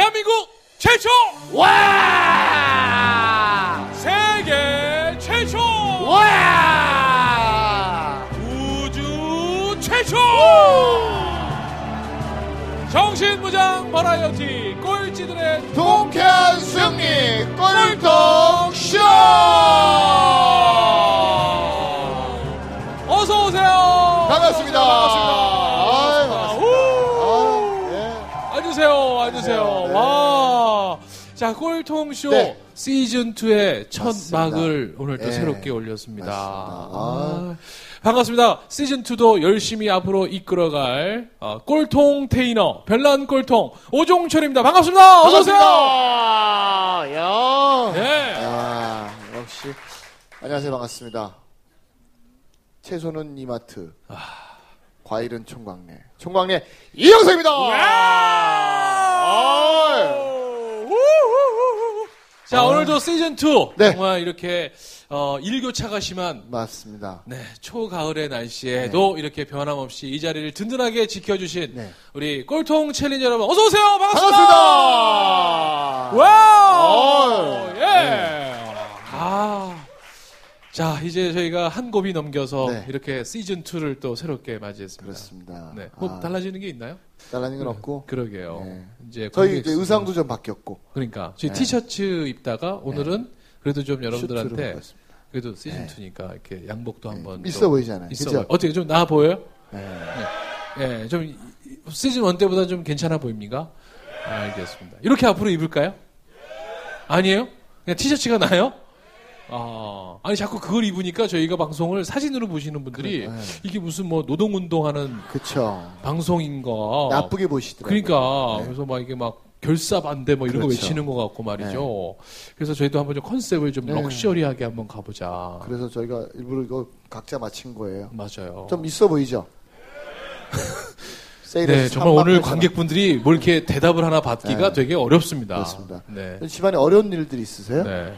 대한민국 최초! 와! 세계 최초! 와! 우주 최초! 정신무장 버라이어티 꼴찌들의 통 자, 꼴통쇼 네. 시즌 2의 첫 맞습니다. 막을 오늘 또 네. 새롭게 올렸습니다. 맞습니다. 아, 반갑습니다. 시즌 2도 열심히 앞으로 이끌어갈 어, 꼴통 테이너 별난 꼴통 오종철입니다. 반갑습니다. 어서 오세요. 야. 네. 야, 역시 안녕하세요. 반갑습니다. 채소는 이마트. 과일은 총광내. 총광내 이영석입니다. 자, 오늘도 시즌 2 네. 정말 이렇게 어, 일교차가 심한 맞습니다. 네, 초가을의 날씨에도 이렇게 변함없이 이 자리를 든든하게 지켜주신 네. 우리 꼴통 challenger 여러분 어서 오세요. 반갑습니다. 반갑습니다. 와우. 예. 아. 자, 이제 저희가 한 고비 넘겨서 네. 이렇게 시즌 2를 또 새롭게 맞이했습니다. 그렇습니다. 네. 뭐 아, 달라지는 게 있나요? 달라진 건 없고. 그러게요. 네. 이제 저희 이제 수- 의상도 좀 바뀌었고. 그러니까 저희 네. 티셔츠 입다가 오늘은 그래도 좀 여러분들한테. 그래도 시즌 2니까 이렇게 양복도 한번 있어 좀 보이잖아요. 있어 그죠? 보여. 어떻게 좀 나아 보여요? 네. 예, 좀 이- 시즌 1 때보다 좀 괜찮아 보입니까? 알겠습니다. 이렇게 앞으로 입을까요? 아니에요? 그냥 티셔츠가 나요? 아, 아니 자꾸 그걸 입으니까 저희가 방송을 사진으로 보시는 분들이 그래, 네. 이게 무슨 뭐 노동 운동하는 그쵸. 방송인가? 나쁘게 보시더라고요. 그러니까 네. 그래서 막 이게 막 결사 반대 뭐 이런 거 그렇죠. 외치는 것 같고 말이죠. 그래서 저희도 한번 좀 컨셉을 좀 네. 럭셔리하게 한번 가보자. 그래서 저희가 일부러 이거 각자 맞힌 거예요. 맞아요. 좀 있어 보이죠? 네, 정말 3만 오늘 관객분들이 뭐 이렇게 대답을 하나 받기가 네. 되게 어렵습니다. 그렇습니다. 네. 집안에 어려운 일들이 있으세요? 네.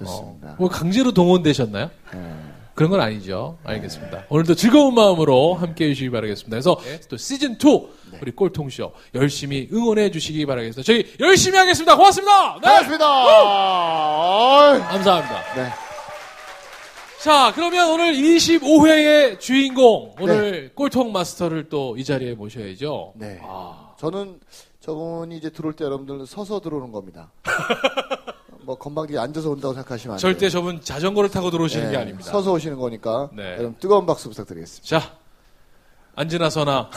좋습니다. 어, 뭐 강제로 동원되셨나요? 네. 그런 건 아니죠. 알겠습니다. 오늘도 즐거운 마음으로 함께 해주시기 바라겠습니다. 그래서 또 시즌2 네. 우리 꼴통쇼 열심히 응원해 주시기 바라겠습니다. 저희 열심히 하겠습니다. 고맙습니다. 네. 어이. 감사합니다. 네. 자, 그러면 오늘 25회의 주인공, 오늘 네. 꼴통 마스터를 또 이 자리에 모셔야죠. 네. 아, 저는 저분이 이제 들어올 때 여러분들 서서 들어오는 겁니다. 뭐 건방지게 앉아서 온다고 생각하시면 안 돼요. 절대 저분 자전거를 타고 들어오시는 네, 게 아닙니다. 서서 오시는 거니까 네. 여러분 뜨거운 박수 부탁드리겠습니다. 자, 앉으나 서나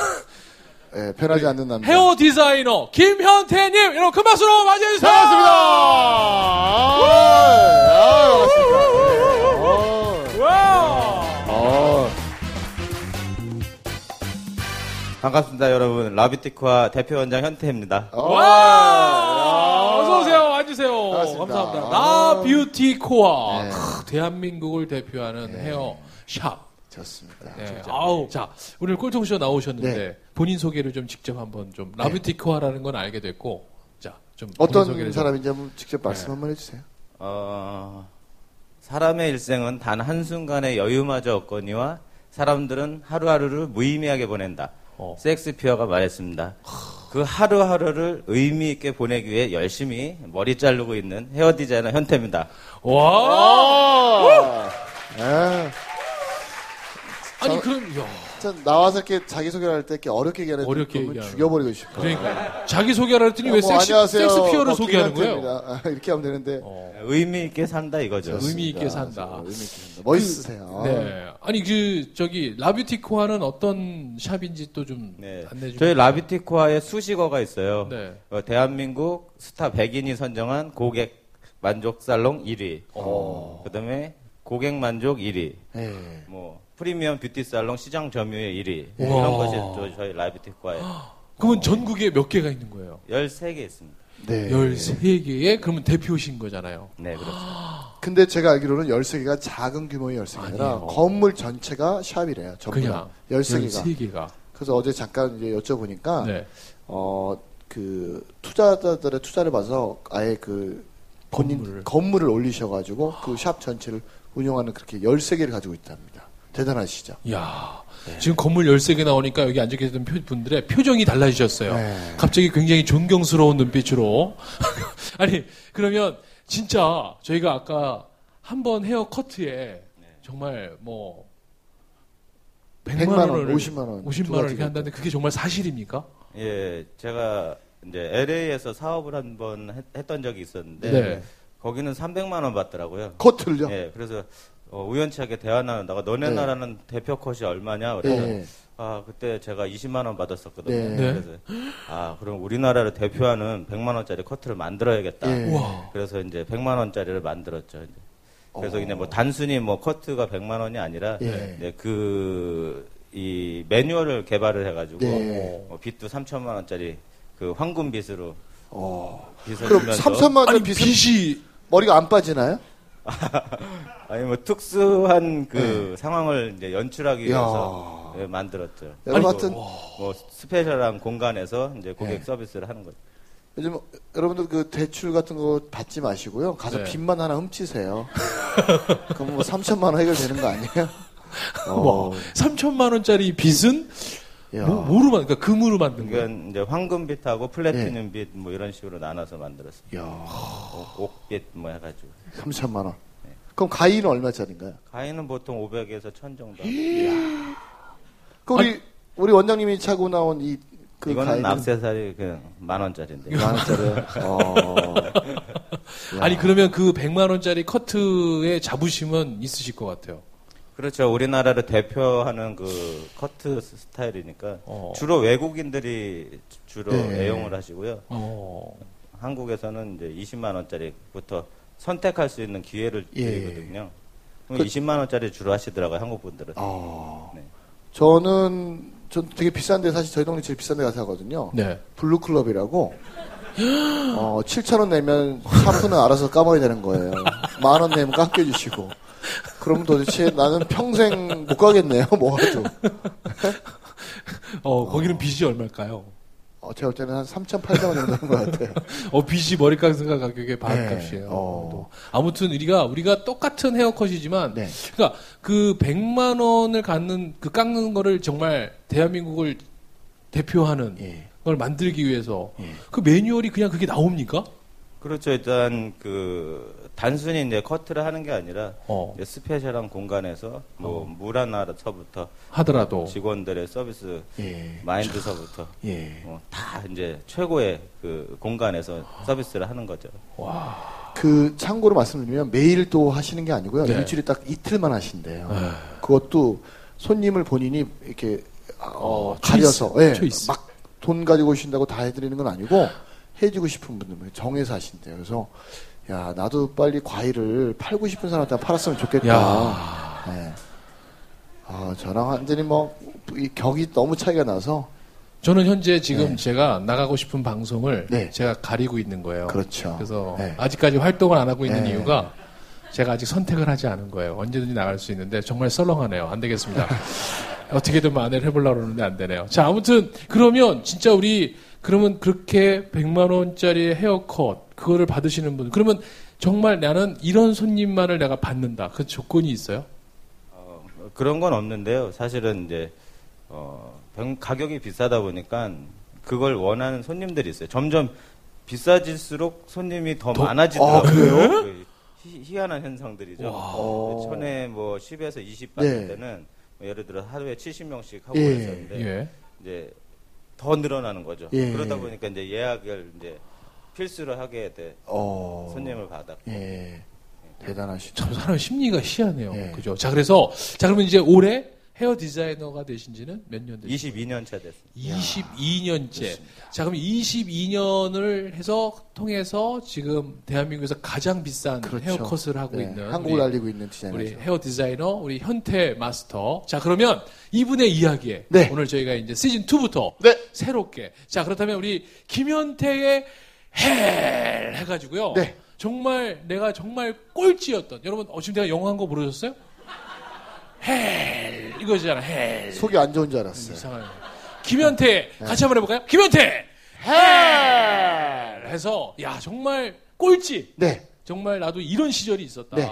네, 편하지 않는 남자. 헤어 디자이너 김현태님 여러분 큰 박수로 맞이해주세요. 반갑습니다. 아, 반갑습니다. 네. 와. 어, 반갑습니다, 여러분. 라뷰티코아 대표원장 현태입니다. 어, 와! 어서 오세요. 감사합니다. 아. 라뷰티코아. 네. 크, 대한민국을 대표하는 헤어 샵. 좋습니다. 네. 아우. 자, 오늘 꼴통쇼 나오셨는데 네. 본인 소개를 좀 직접 한번 좀 라뷰티 코어라는 건 알게 됐고. 자, 좀 어떤 소개를 좀- 사람인지 한번 직접 말씀 네. 한번 해 주세요. 어, 사람의 일생은 단 한순간의 여유마저 없거니와 사람들은 하루하루를 무의미하게 보낸다. 어. 섹스피어가 말했습니다. 그 하루하루를 의미 있게 보내기 위해 열심히 머리 자르고 있는 헤어 디자이너 현태입니다. 와! 아, 네. 아니 저- 그럼 야. 전 나와서 이렇게 자기소개를 할 때 이렇게 어렵게 얘기하는 어렵게 얘기하는 죽여버리고 싶어요. 그러니까 자기 소개를 했더니 왜 뭐, 섹시 안녕하세요. 섹스피어를 뭐 소개하는 거예요? 김현태입니다. 아, 이렇게 하면 되는데. 어. 의미 있게 산다 이거죠. 의미 있게. 산다. 의미 있게 산다. 멋있으세요. 네. 아니 그 저기 라뷰티 코어는 어떤 샵인지 또 좀 네. 안내 좀. 저희 라비티코아의 수식어가 있어요. 네. 어, 대한민국 스타 100인이 선정한 고객 만족 살롱 1위. 어. 그다음에 고객 만족 1위. 네. 뭐 프리미엄 뷰티 살롱 시장 점유율 1위. 우와. 이런 것이 저, 저희 라비티코아의 그러면 전국에 몇 개가 있는 거예요? 13개 있습니다. 네. 13개의 그러면 대표신 거잖아요. 네, 그렇죠. 근데 제가 알기로는 13개가 작은 규모의 13개가 아니라 아니에요. 건물 전체가 샵이래요. 전부 그냥 다. 13개가. 13개가. 그래서 어제 잠깐 이제 여쭤보니까 네. 어, 그 투자자들의 투자를 봐서 아예 그 본인 건물을. 건물을, 올리셔 가지고 그 샵 전체를 운영하는 그렇게 13개를 가지고 있답니다. 대단하시죠. 야 지금 건물 13개 나오니까 여기 앉아 계시던 표- 분들의 표정이 달라지셨어요. 네. 갑자기 굉장히 존경스러운 눈빛으로. 아니, 그러면 진짜 저희가 아까 한 번 헤어 커트에 정말 뭐 100만, 100만 원, 원을 50만 원, 50만 두원 이렇게 한다는데 그게 정말 사실입니까? 예, 제가 이제 LA에서 사업을 한 번 했던 적이 있었는데 네. 거기는 300만 원 받더라고요. 커트를요? 예, 그래서 어, 우연치하게 대화 나눈다가 너네 네. 나라는 대표 컷이 얼마냐? 그래서 예. 아 그때 제가 20만 원 받았었거든요. 네. 네. 그래서 아 그럼 우리나라를 대표하는 100만 원짜리 커트를 만들어야겠다. 그래서 이제 100만 원짜리를 만들었죠. 이제. 그래서 어. 그냥 뭐 단순히 뭐 커트가 100만 원이 아니라 예. 이제 그이 매뉴얼을 개발을 해가지고 네. 어, 빚도 3천만 원짜리 그 황금 빚으로 어. 빚을 그럼 주면서 3천만 원 빚이 머리가 안 빠지나요? 아니 뭐 특수한 그 상황을 이제 연출하기 네. 위해서 예, 만들었죠. 여러분 같은 뭐 스페셜한 공간에서 이제 고객 네. 서비스를 하는 거죠. 요즘 여러분들 그 대출 같은 거 받지 마시고요. 가서 네. 빚만 하나 훔치세요. 그럼 뭐 3천만 원 해결되는 거 아니에요? 어. 와, 3천만 원짜리 빚은 야. 뭐, 뭐로 만, 그러니까 금으로 만든 거예요. 그러니까 이제 황금빛하고 플래티늄 네. 빛뭐 이런 식으로 나눠서. 야, 옥- 옥빛 뭐 해가지고. 3천만 원. 네. 그럼 가위는 얼마짜리인가요? 가위는 보통 500에서 1000 정도. 그 우리 우리 원장님이 차고 나온 이 그 이거는 가위는 악세사리 그냥 만 원짜리인데. 만 원짜리. 어. 야. 아니 그러면 그 100만 원짜리 커트의 자부심은 있으실 것 같아요. 그렇죠. 우리나라를 대표하는 그 커트 스타일이니까 어. 주로 외국인들이 주로 네. 애용을 하시고요. 어. 한국에서는 이제 20만 원짜리부터 선택할 수 있는 기회를 예. 드리거든요. 그럼 그- 20만 원짜리 주로 하시더라고요. 한국 분들은. 어. 네. 저는 전 되게 비싼데 사실 저희 동네 제일 비싼 데 가서 하거든요. 네. 블루클럽이라고 어, 7천 원 내면 샴푸는 알아서 감아야 되는 거예요. 만 원 내면 깎여주시고. 그럼 도대체 나는 평생 못 가겠네요. 뭐가도. 어, 거기는 빗이 얼마일까요? 어, 제가 볼 때는 한 3,800원 정도 하는 것 같아요. 어, 빗이 머리카락과 가격의 네. 반값이에요. 어. 또. 아무튼 우리가 우리가 똑같은 헤어컷이지만 네. 그러니까 그 100만 원을 갖는 그 깎는 거를 정말 대한민국을 대표하는 예. 걸 만들기 위해서 예. 그 매뉴얼이 그냥 그게 나옵니까? 그렇죠. 일단 그 단순히 이제 커트를 하는 게 아니라 어. 이제 스페셜한 공간에서 뭐 물 하나서부터 하더라도 직원들의 서비스 예. 마인드서부터 예. 어, 다 이제 최고의 그 공간에서 서비스를 하는 거죠. 그 참고로 말씀드리면 매일 또 하시는 게 아니고요. 네. 일주일에 딱 이틀만 하신대요. 아. 그것도 손님을 본인이 이렇게 어, 어, 가려서 예, 초이스. 막돈 가지고 오신다고 다 해드리는 건 아니고 해주고 싶은 분들 정해서 하신대요. 그래서 야 나도 빨리 과일을 팔고 싶은 사람한테 팔았으면 좋겠다. 야. 예. 아 저랑 완전히 뭐 이 격이 너무 차이가 나서 저는 현재 지금 네. 제가 나가고 싶은 방송을 네. 제가 가리고 있는 거예요. 그렇죠. 그래서 네. 아직까지 활동을 안 하고 있는 네. 이유가 제가 아직 선택을 하지 않은 거예요. 언제든지 나갈 수 있는데 정말 썰렁하네요. 안 되겠습니다. 어떻게든 만회를 해보려고 그러는데 안 되네요. 자, 아무튼 그러면 진짜 우리 그러면 그렇게 100만 원짜리 헤어컷 그거를 받으시는 분 그러면 정말 나는 이런 손님만을 내가 받는다. 그 조건이 있어요? 어, 그런 건 없는데요. 사실은 이제 어, 병- 가격이 비싸다 보니까 그걸 원하는 손님들이 있어요. 점점 비싸질수록 손님이 더, 더- 많아지더라고요. 아, 그래요? 그 희, 희한한 현상들이죠. 어. 천에 뭐 10에서 20 받을 네. 때는 뭐 예를 들어 하루에 70명씩 하고 예. 그랬었는데 예. 이제 더 늘어나는 거죠. 예. 그러다 보니까 이제 예약을 이제 필수로 하게 돼 어, 손님을 받았고 예 대단하시죠. 참 사람 심리가 희한해요. 예. 그죠? 자, 그래서 자 그러면 이제 올해 헤어 디자이너가 되신 지는 몇 년 되셨어요? 22년 차 됐습니다. 22년째. 자, 그럼 22년을 해서 통해서 지금 대한민국에서 가장 비싼 그렇죠. 헤어컷을 하고 네, 있는 한국을 우리, 알리고 있는 우리 디자이너죠. 헤어 디자이너 우리 현태 마스터. 자, 그러면 이분의 이야기에 네. 오늘 저희가 이제 시즌 2부터 네. 새롭게. 자, 그렇다면 우리 김현태의 헬 해가지고요. 네. 정말 내가 정말 꼴찌였던 여러분 어, 지금 내가 영어 한 거 모르셨어요? 헬 이거잖아 헬. 속이 안 좋은 줄 알았어요. 이상해요. 김현태 네. 같이 한번 해볼까요? 김현태 헬 해서 야 정말 꼴찌 네. 정말 나도 이런 시절이 있었다. 네.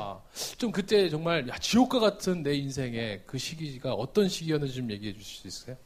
좀 그때 정말 야, 지옥과 같은 내 인생의 그 시기가 어떤 시기였는지 좀 얘기해 주실 수 있어요?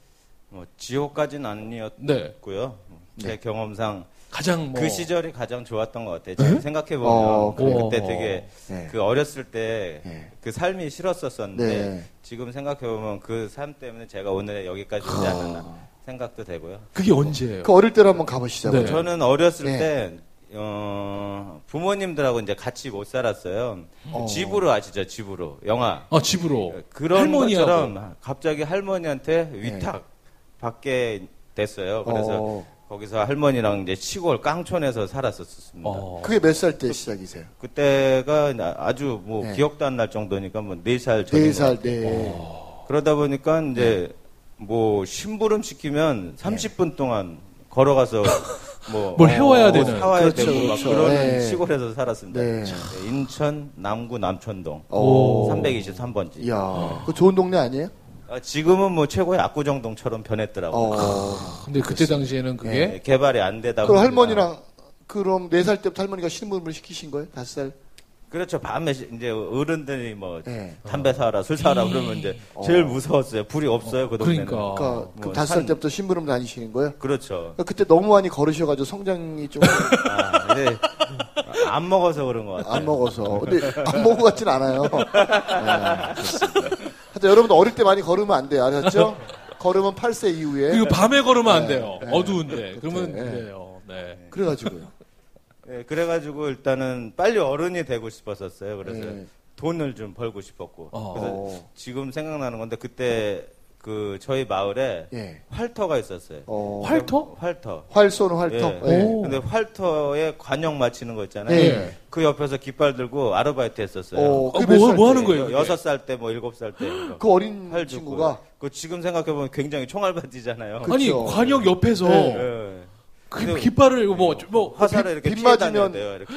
뭐 지옥까지는 아니었고요. 네. 제 경험상 가장 뭐 그 시절이 가장 좋았던 것 같아요. 지금 생각해 보면 어, 그래요? 그때 어. 되게 네. 그 어렸을 때그 네. 삶이 싫었었었는데 네. 지금 생각해 보면 그 삶 때문에 제가 오늘 여기까지 오지 않았나 생각도 되고요. 그게 언제예요? 그 어릴 때로 한번 가보시죠. 네. 저는 어렸을 네. 때 어, 부모님들하고 이제 같이 못 살았어요. 어. 집으로 아시죠? 집으로 영화 아 집으로 그런 할머니하고. 것처럼 갑자기 할머니한테 위탁 받게 됐어요. 그래서 어. 거기서 할머니랑 이제 시골 깡촌에서 살았었습니다. 어. 그게 몇 살 때 시작이세요? 그때가 아주 뭐 네. 기억도 안 날 정도니까 뭐네살 전인 네살 같아요. 때. 그러다 보니까 이제 뭐 심부름 시키면 30분 동안 걸어가서 뭐 뭘 해와야 뭐 되는. 사와야 그렇죠, 되고 막 그렇죠. 그러는 네. 시골에서 살았습니다. 네. 네, 인천 남구 남천동 오. 323번지. 이야, 그 좋은 동네 아니에요? 아, 지금은 뭐 최고의 압구정동처럼 변했더라고요. 어. 근데 그때 당시에는 그게 네, 개발이 안 되다 그럼 보니까. 할머니랑 그럼 네 살 때부터 할머니가 신문을 시키신 거예요? 다섯 살? 그렇죠. 밤에 시- 이제 어른들이 뭐 네. 담배 사라, 술 사라 그러면 이제 제일 무서웠어요. 불이 없어요, 그 동네는. 그러니까. 그러니까 뭐 그럼 다섯 살 산- 때부터 심부름 다니시는 거예요? 그렇죠. 그러니까 그때 너무 많이 걸으셔가지고 성장이 좀 안 아, 이제 안 먹어서 그런 것 같아요. 먹어서. 근데 안 먹은 것 같진 않아요. 네, 그렇습니다. 하여튼 여러분들 어릴 때 많이 걸으면 안 돼요. 아셨죠? 걸으면 8세 이후에. 그리고 밤에 걸으면 안 네, 돼요. 네. 어두운데 그러면 네. 그래요. 네. 그래가지고요. 네, 그래가지고 일단은 빨리 어른이 되고 싶었었어요. 그래서 네. 돈을 좀 벌고 싶었고. 어. 그래서 어. 지금 생각나는 건데 그때 그 저희 마을에 예. 활터가 있었어요. 어, 활터? 활터. 활 쏘는 활터. 예. 예. 오. 근데 활터에 관역 맞히는 거 있잖아요. 네. 그 옆에서 깃발 들고 아르바이트 했었어요. 어, 어, 뭐, 뭐 때? 하는 거예요? 여섯 살 때, 뭐 일곱 살 때. 그 어린 활 친구가 그 지금 생각해 보면 굉장히 총알바지잖아요. 그- 아니. 관역 옆에서 네. 예. 그 깃발을 뭐, 뭐 화살을 이렇게 빗 맞으면- 다녀야 돼요. 이렇게.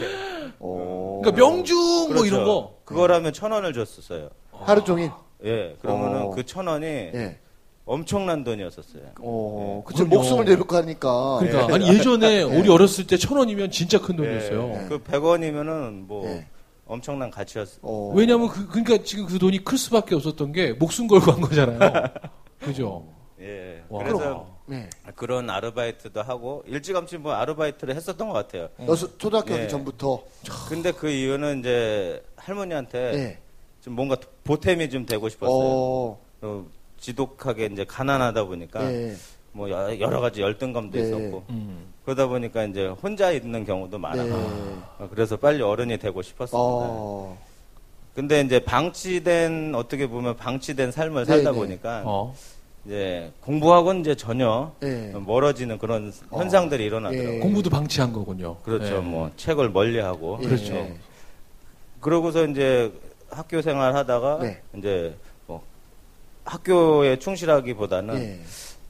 어, 그러니까 명중 뭐 그렇죠. 이런 거. 그거라면 천 원을 줬었어요. 하루 종일. 예. 그러면은 어. 그 천 원이 예. 엄청난 돈이었었어요. 어, 예. 그쵸. 그럼요. 목숨을 내놓고 하니까. 그러니까 아니 예전에 우리 어렸을 때 천 원이면 진짜 큰 돈이었어요. 예. 그 100원이면은 뭐 예. 엄청난 가치였어요. 어. 왜냐하면 그 그러니까 지금 그 돈이 클 수밖에 없었던 게 목숨 걸고 한 거잖아요. 그죠? 예. 와. 그래서 네. 그런 아르바이트도 하고 일찌감치 뭐 아르바이트를 했었던 것 같아요. 여섯, 초등학교 예. 전부터. 근데 그 이유는 이제 할머니한테 예. 좀 뭔가 보탬이 좀 되고 싶었어요. 어, 어, 지독하게 이제 가난하다 보니까 예. 뭐 여- 여러 가지 열등감도 네. 있었고 음. 그러다 보니까 이제 혼자 있는 경우도 많아. 네. 어, 그래서 빨리 어른이 되고 싶었습니다. 어, 근데 이제 방치된 어떻게 보면 방치된 삶을 살다. 보니까 어. 이제 공부하고는 이제 전혀 예. 멀어지는 그런 현상들이 일어나더라고요. 예. 공부도 방치한 거군요. 그렇죠. 네. 뭐 책을 멀리하고 예. 그렇죠. 그러고서 이제 학교 생활 하다가 네. 이제 뭐 학교에 충실하기보다는 예.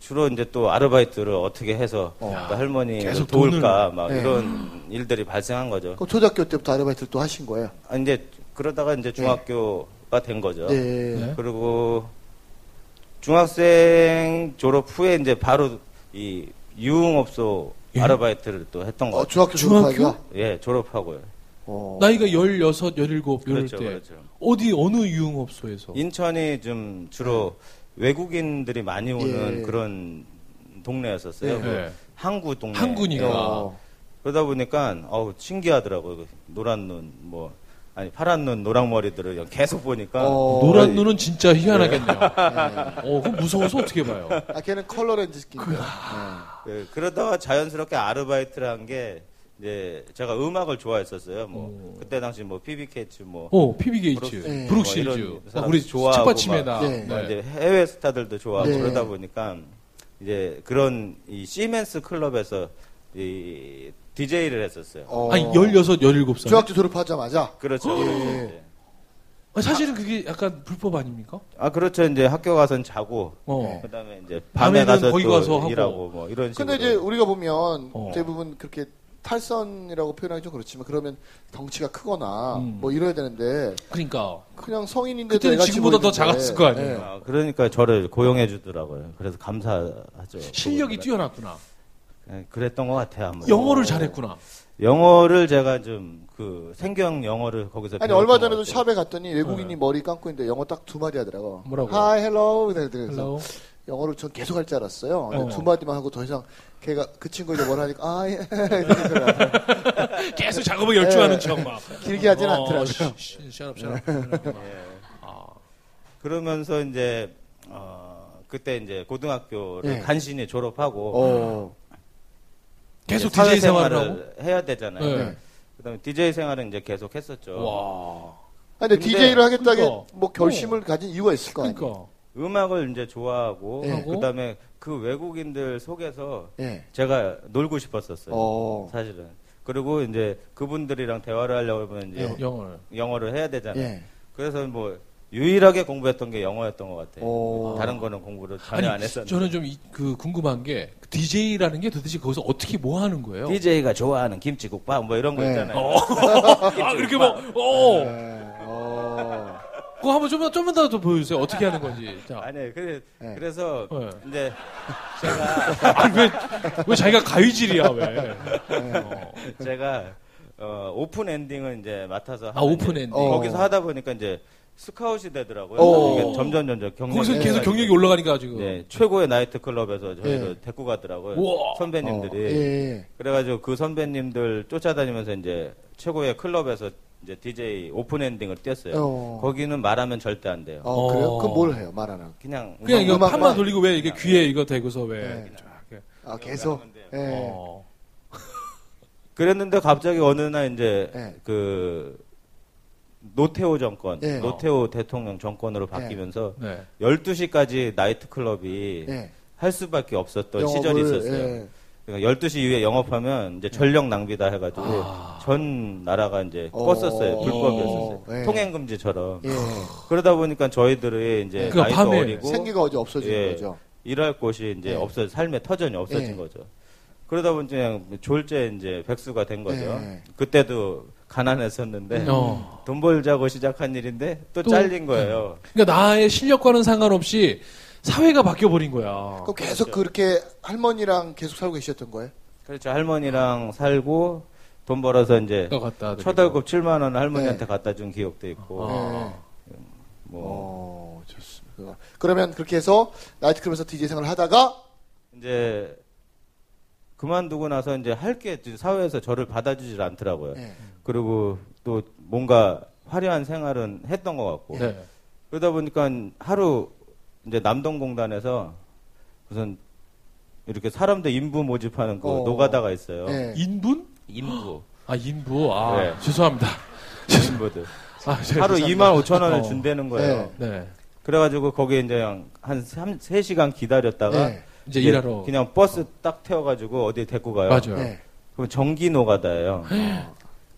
주로 이제 또 아르바이트를 어떻게 해서 어. 또 할머니 계속 도울까 막 네. 이런 일들이 발생한 거죠. 그럼 초등학교 때부터 아르바이트를 또 하신 거예요? 아, 이제 그러다가 이제 중학교가 된 거죠. 네. 네. 그리고 중학생 졸업 후에 이제 바로 이 유흥업소 예? 아르바이트를 또 했던 어, 거죠. 중학교 중학교? 졸업하기가? 예, 졸업하고요. 어. 나이가 16, 17 이럴 그렇죠, 때 그렇죠. 어디 어느 유흥업소에서 인천이 좀 주로 외국인들이 많이 오는 예. 그런 동네였었어요. 예. 그 네. 항구 동네. 항구니까. 예. 어. 그러다 보니까 어우 신기하더라고요. 그 노란 눈, 뭐 아니 파란 눈, 노랑 머리들을 계속 보니까 어. 노란 눈은 진짜 희한하겠네요. 어, 그럼 무서워서 어떻게 봐요? 아, 걔는 컬러 렌즈 끼고. 네. 그, 그러다가 자연스럽게 아르바이트를 한 게 이제 제가 음악을 좋아했었어요. 뭐 그때 당시 뭐 피비 케이츠 뭐 어, 피비 케이츠, 브룩스, 네. 브룩 뭐 어, 사람 우리 좋아하고 책받침에다. 막, 네. 뭐 네. 이제 해외 스타들도 좋아하고 네. 그러다 보니까 이제 그런 이 시멘스 클럽에서 이 DJ를 했었어요. 어. 아니 16, 17살. 중학교 졸업하자마자. 그렇죠. 예. 그렇죠. 이제. 아, 사실은 그게 약간 불법 아닙니까? 아 그렇죠. 이제 학교 가서는 자고 어. 그다음에 이제 밤에 가서 거기 또 가서 하고. 일하고 뭐 이런 식으로. 근데 이제 우리가 보면 어. 대부분 그렇게 탈선이라고 표현하기 좀 그렇지만 그러면 덩치가 크거나 음. 뭐 이래야 되는데 그러니까 그냥 성인인데 그때는 지금보다 더 작았을 거 아니에요. 아, 그러니까 저를 고용해 주더라고요. 그래서 감사하죠. 실력이. 뛰어났구나. 네, 그랬던 것 같아요. 아무래도. 영어를 잘했구나. 영어를 제가 좀 그 생계형 영어를 거기서 아니 얼마 것 전에도. 샵에 갔더니 외국인이 머리 감고 있는데 영어 딱 두 마디 하더라고. 뭐라고? Hi, hello. 그래서 hello. 영어를 전 계속 할 줄 알았어요. 어. 두 마디만 하고 더 이상 걔가 그 친구 이제 뭐라 하니까 아 예. 계속 작업에 열중하는 예. 척 막. 길게 하진 어, 않더라고요. 시- 시- shut up shut up. 예. 그러면서 이제 어, 그때 이제 고등학교를 예. 간신히 졸업하고 어. 계속 DJ 생활을 해야 되잖아요. 네. 그다음에 DJ 생활은 이제 계속 했었죠. 와. 아니, 근데, 근데- DJ를 하겠다게 그러니까. 뭐 결심을 가진 이유가 있을 거 아니에요. 음악을 이제 좋아하고 예. 그다음에 그 외국인들 속에서 예. 제가 놀고 싶었었어요. 어. 사실은. 그리고 이제 그분들이랑 대화를 하려고 하면 이제 예. 영어를. 영어를 해야 되잖아요. 예. 그래서 뭐 유일하게 공부했던 게 영어였던 것 같아요. 오. 다른 거는 공부를 전혀 안 했었는데. 저는 좀 그 궁금한 게 DJ라는 게 도대체 거기서 어떻게 뭐 하는 거예요? DJ가 좋아하는 김치국밥 뭐 이런 거 네. 있잖아요. 아, 이렇게 뭐, 어, 예. 어. 그거 한번 좀만, 좀만 더, 더 보여주세요. 어떻게 하는 건지. 자. 아니, 그래, 네. 그래서 네. 이제 제가 아니, 왜, 왜 자기가 가위질이야, 왜. 어. 제가 어, 오픈 엔딩을 이제 맡아서 아, 오픈 엔딩. 어. 거기서 하다 보니까 이제 스카웃이 되더라고요. 어. 이게 점점 점점 경력이 거기서 계속. 경력이 올라가니까 지금. 네, 최고의 나이트 클럽에서 저희를 예. 데리고 가더라고요. 우와. 선배님들이. 어. 예. 그래가지고 그 선배님들 쫓아다니면서 이제 최고의 클럽에서 이제 DJ 오픈 엔딩을 뛰었어요. 어. 거기는 말하면 절대 안 돼요. 어, 그래요? 어. 그럼 뭘 해요, 말하는? 그냥 그냥 이거 음악만- 판만 돌리고 왜 이게 귀에 이거 대고서 왜. 네. 쫙 이렇게. 아, 계속. 예. 어. 그랬는데 갑자기 어느 날 이제 네. 그 노태우 정권, 네. 노태우 대통령 정권으로 바뀌면서 네. 12시까지 나이트 클럽이 예. 할 수밖에 없었던 영업을, 시절이 있었어요. 예. 그러니까 12시 이후에 영업하면 이제 전력 낭비다 해가지고 아. 전 나라가 이제 어. 껐었어요. 불법이었었어요. 예. 통행금지처럼. 예. 그러다 보니까 저희들이 이제 그 나이도 밤에 어리고 생기가 어제 없어진 예. 거죠. 일할 곳이 이제 예. 없어 삶의 터전이 없어진 예. 거죠. 그러다 보니 그냥 졸제 이제 백수가 된 거죠. 예. 그때도 가난했었는데 어. 돈 벌자고 시작한 일인데 또, 또- 잘린 거예요. 그러니까 나의 실력과는 상관없이 사회가 바뀌어 버린 거야. 그럼 계속 그렇게 할머니랑 계속 살고 계셨던 거예요? 그렇죠. 할머니랑 살고 돈 벌어서 이제 또 갖다 드리고. 초달급 7만 원 할머니한테 네. 갖다 준 기억도 있고 아. 뭐 어, 좋습니다. 그러면 그렇게 해서 나이트클럽에서 DJ 생활을 하다가 이제 그만두고 나서 이제 할 게 사회에서 저를 받아주질 않더라고요. 예. 그리고 또 뭔가 화려한 생활은 했던 것 같고 네. 그러다 보니까 하루 이제 남동공단에서 무슨 이렇게 사람들 인부 모집하는 그 어. 노가다가 있어요. 예. 인분? 인부 아, 인부. 아, 네. 죄송합니다. 인부들 아, 제가 하루 죄송합니다. 2만 5천 원을 어. 준다는 거예요. 네. 네. 그래가지고 거기에 이제 한 3, 3시간 기다렸다가 예. 이제 일하러. 그냥 버스 딱 태워가지고 어디 데리고 가요. 맞아요. 예. 그럼 전기 노가다예요.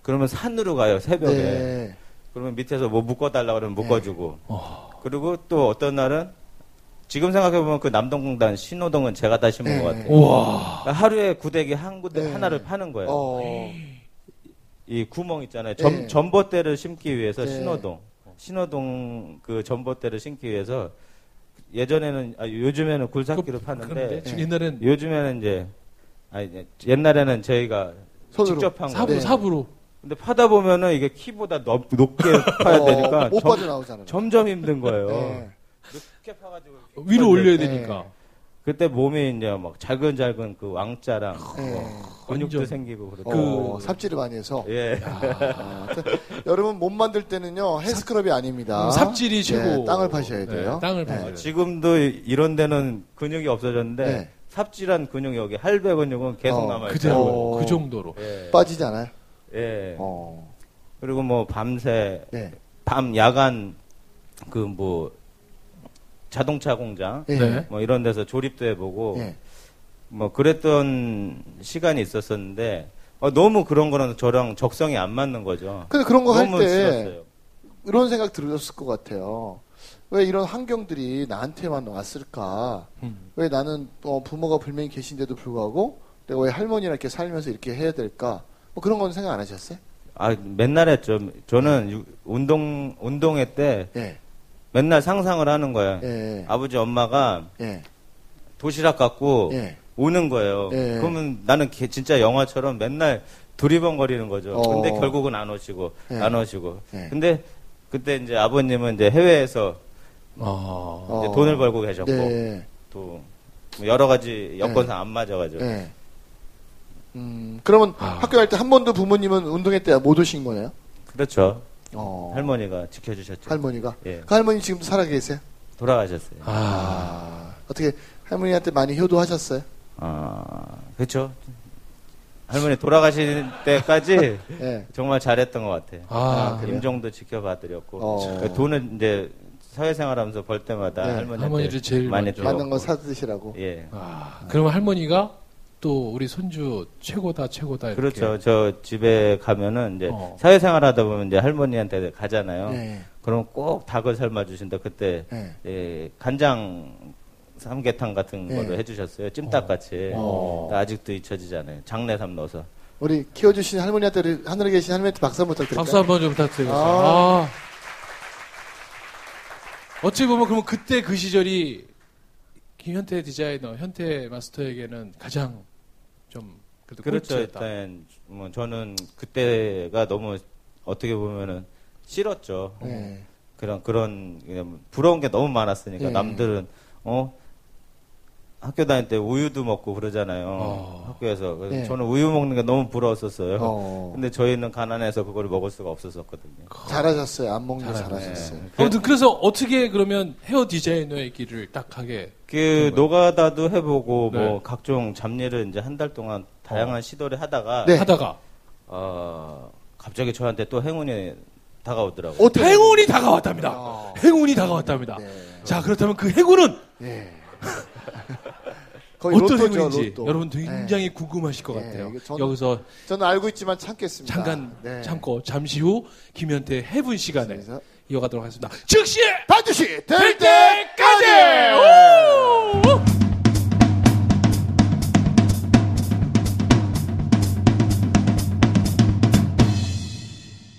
그러면 산으로 가요 새벽에. 네. 그러면 밑에서 뭐 묶어달라 그러면 묶어주고. 어. 그리고 또 어떤 날은 지금 생각해보면 그 남동공단 신호등은 제가 다 심은 네. 것 같아요. 우와. 그러니까 하루에 구데기 한 구데 네. 하나를 파는 거예요. 어. 이 구멍 있잖아요. 점, 네. 전봇대를 심기 위해서 네. 신호동. 신호동 그 전봇대를 심기 위해서 예전에는 아, 요즘에는 굴삭기로 그런데 파는데 지금 옛날엔 요즘에는 이제 아니 옛날에는 저희가 손으로. 직접 한 사부, 거예요. 네. 사부로. 근데 파다 보면은 이게 키보다 높, 높게 파야 어, 되니까 못 점, 빠져 나오잖아요. 점점 힘든 거예요. 네. 높게 파가지고 위로 올려야 네. 되니까. 그때 몸이 이제 막 잘근잘근 그 왕자랑 네. 뭐 근육도 완전. 생기고 그러고 어, 그- 삽질을 많이 해서. 예. 아, 여러분 몸 만들 때는요 헬스클럽이 아닙니다. 음, 삽질이 네, 최고. 땅을 파셔야 네, 돼요. 땅을 네. 파셔야 돼요. 지금도 이런 데는 근육이 없어졌는데 네. 삽질한 근육이 여기 할배 근육은 계속 어, 남아 있어요. 그대로. 어. 그 정도로. 예. 빠지지 않아요? 예. 어. 그리고 뭐 밤새 네. 밤 야간 그 뭐 자동차 공장 예. 네. 뭐 이런 데서 조립도 해보고 예. 뭐 그랬던 시간이 있었었는데 어, 너무 그런 거는 저랑 적성이 안 맞는 거죠. 근데 그런 거 할 때. 이런 생각 들으셨을 것 같아요. 왜 이런 환경들이 나한테만 왔을까? 음. 왜 나는 어, 부모가 분명히 계신데도 불구하고 내가 왜 할머니랑 이렇게 살면서 이렇게 해야 될까? 뭐 그런 건 생각 안 하셨어요? 아 맨날 했죠. 저는 유- 운동 운동회 때 예. 맨날 상상을 하는 거예요. 예. 아버지 엄마가 예. 도시락 갖고 예. 오는 거예요. 예. 그러면 나는 개- 진짜 영화처럼 맨날 두리번거리는 거죠. 어. 근데 결국은 안 오시고 네. 안 오시고. 네. 근데 그때 이제 아버님은 이제 해외에서 어. 이제 어. 돈을 벌고 계셨고 네. 또뭐 여러 가지 여건상 안 맞아가지고 네. 음, 그러면 아. 학교 갈 때 한 번도 부모님은 운동회 때 못 오신 거네요? 그렇죠. 어. 할머니가 지켜주셨죠. 할머니가. 예. 그 할머니 지금도 살아 계세요? 돌아가셨어요. 아. 아. 어떻게 할머니한테 많이 효도하셨어요? 아, 그렇죠. 할머니 돌아가실 때까지 예. 정말 잘했던 것 같아요. 아. 그래요? 임종도 지켜봐드렸고 어. 돈은 이제 사회생활하면서 벌 때마다 네. 할머니한테 할머니를 제일 많이 먼저. 드렸고. 맞는 거 사드시라고. 예. 아, 그러면 할머니가 또 우리 손주 최고다 최고다 이렇게. 그렇죠. 저 집에 가면은 이제 어. 사회생활 하다 보면 이제 할머니한테 가잖아요. 네. 그럼 꼭 닭을 삶아 주신다. 그때 네. 예, 간장 삼계탕 같은 네. 거를 해주셨어요. 찜닭 같이. 어. 아직도 잊혀지지 않아요. 장내삼 넣어서. 우리 키워주신 할머니한테 하늘에 계신 할머니한테 박수 한번 부탁드릴까요? 박수 한번 좀 부탁드리겠습니다. 아. 아. 어찌 보면 그러면 그때 그 시절이 김현태 디자이너, 현태 마스터에게는 가장 좀 그래도 그렇죠. 꿀찌였다. 일단 뭐 저는 그때가 너무 어떻게 보면은 싫었죠. 네. 그런 그런 그냥 부러운 게 너무 많았으니까 네. 남들은 어 학교 다닐 때 우유도 먹고 그러잖아요. 어. 학교에서 그래서 네. 저는 우유 먹는 게 너무 부러웠었어요. 어. 근데 저희는 가난해서 그걸 먹을 수가 없었었거든요. 잘하셨어요. 안 먹는 거 잘하네. 잘하셨어요. 아무튼 그래서 어떻게 그러면 헤어 디자이너의 길을 딱 하게 그 노가다도 해보고 네. 뭐 각종 잡일을 이제 한 달 동안 다양한 시도를 하다가 네. 하다가 어, 갑자기 저한테 또 행운이 다가오더라고요. 어떻게- 행운이 다가왔답니다. 아. 행운이 다가왔답니다. 네. 자 그렇다면 그 행운은 예. 거의 어떤 로또죠, 행운인지 로또. 여러분 네. 굉장히 궁금하실 것 네, 같아요. 저는- 여기서 저는 알고 있지만 참겠습니다. 잠깐 네. 참고 잠시 후 김현태 해분 시간에 이어가도록 하겠습니다. 즉시 반드시 될 될 때까지! 우!